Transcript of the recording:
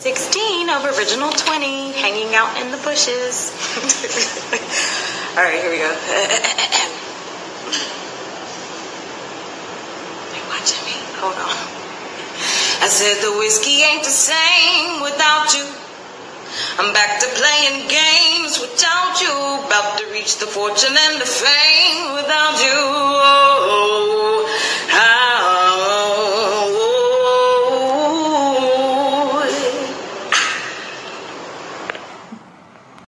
16 of original 20, hanging out in the bushes. All right, here we go. They're watching me. Hold on. I said the whiskey ain't the same without you. I'm back to playing games without you. About to reach the fortune and the fame without you.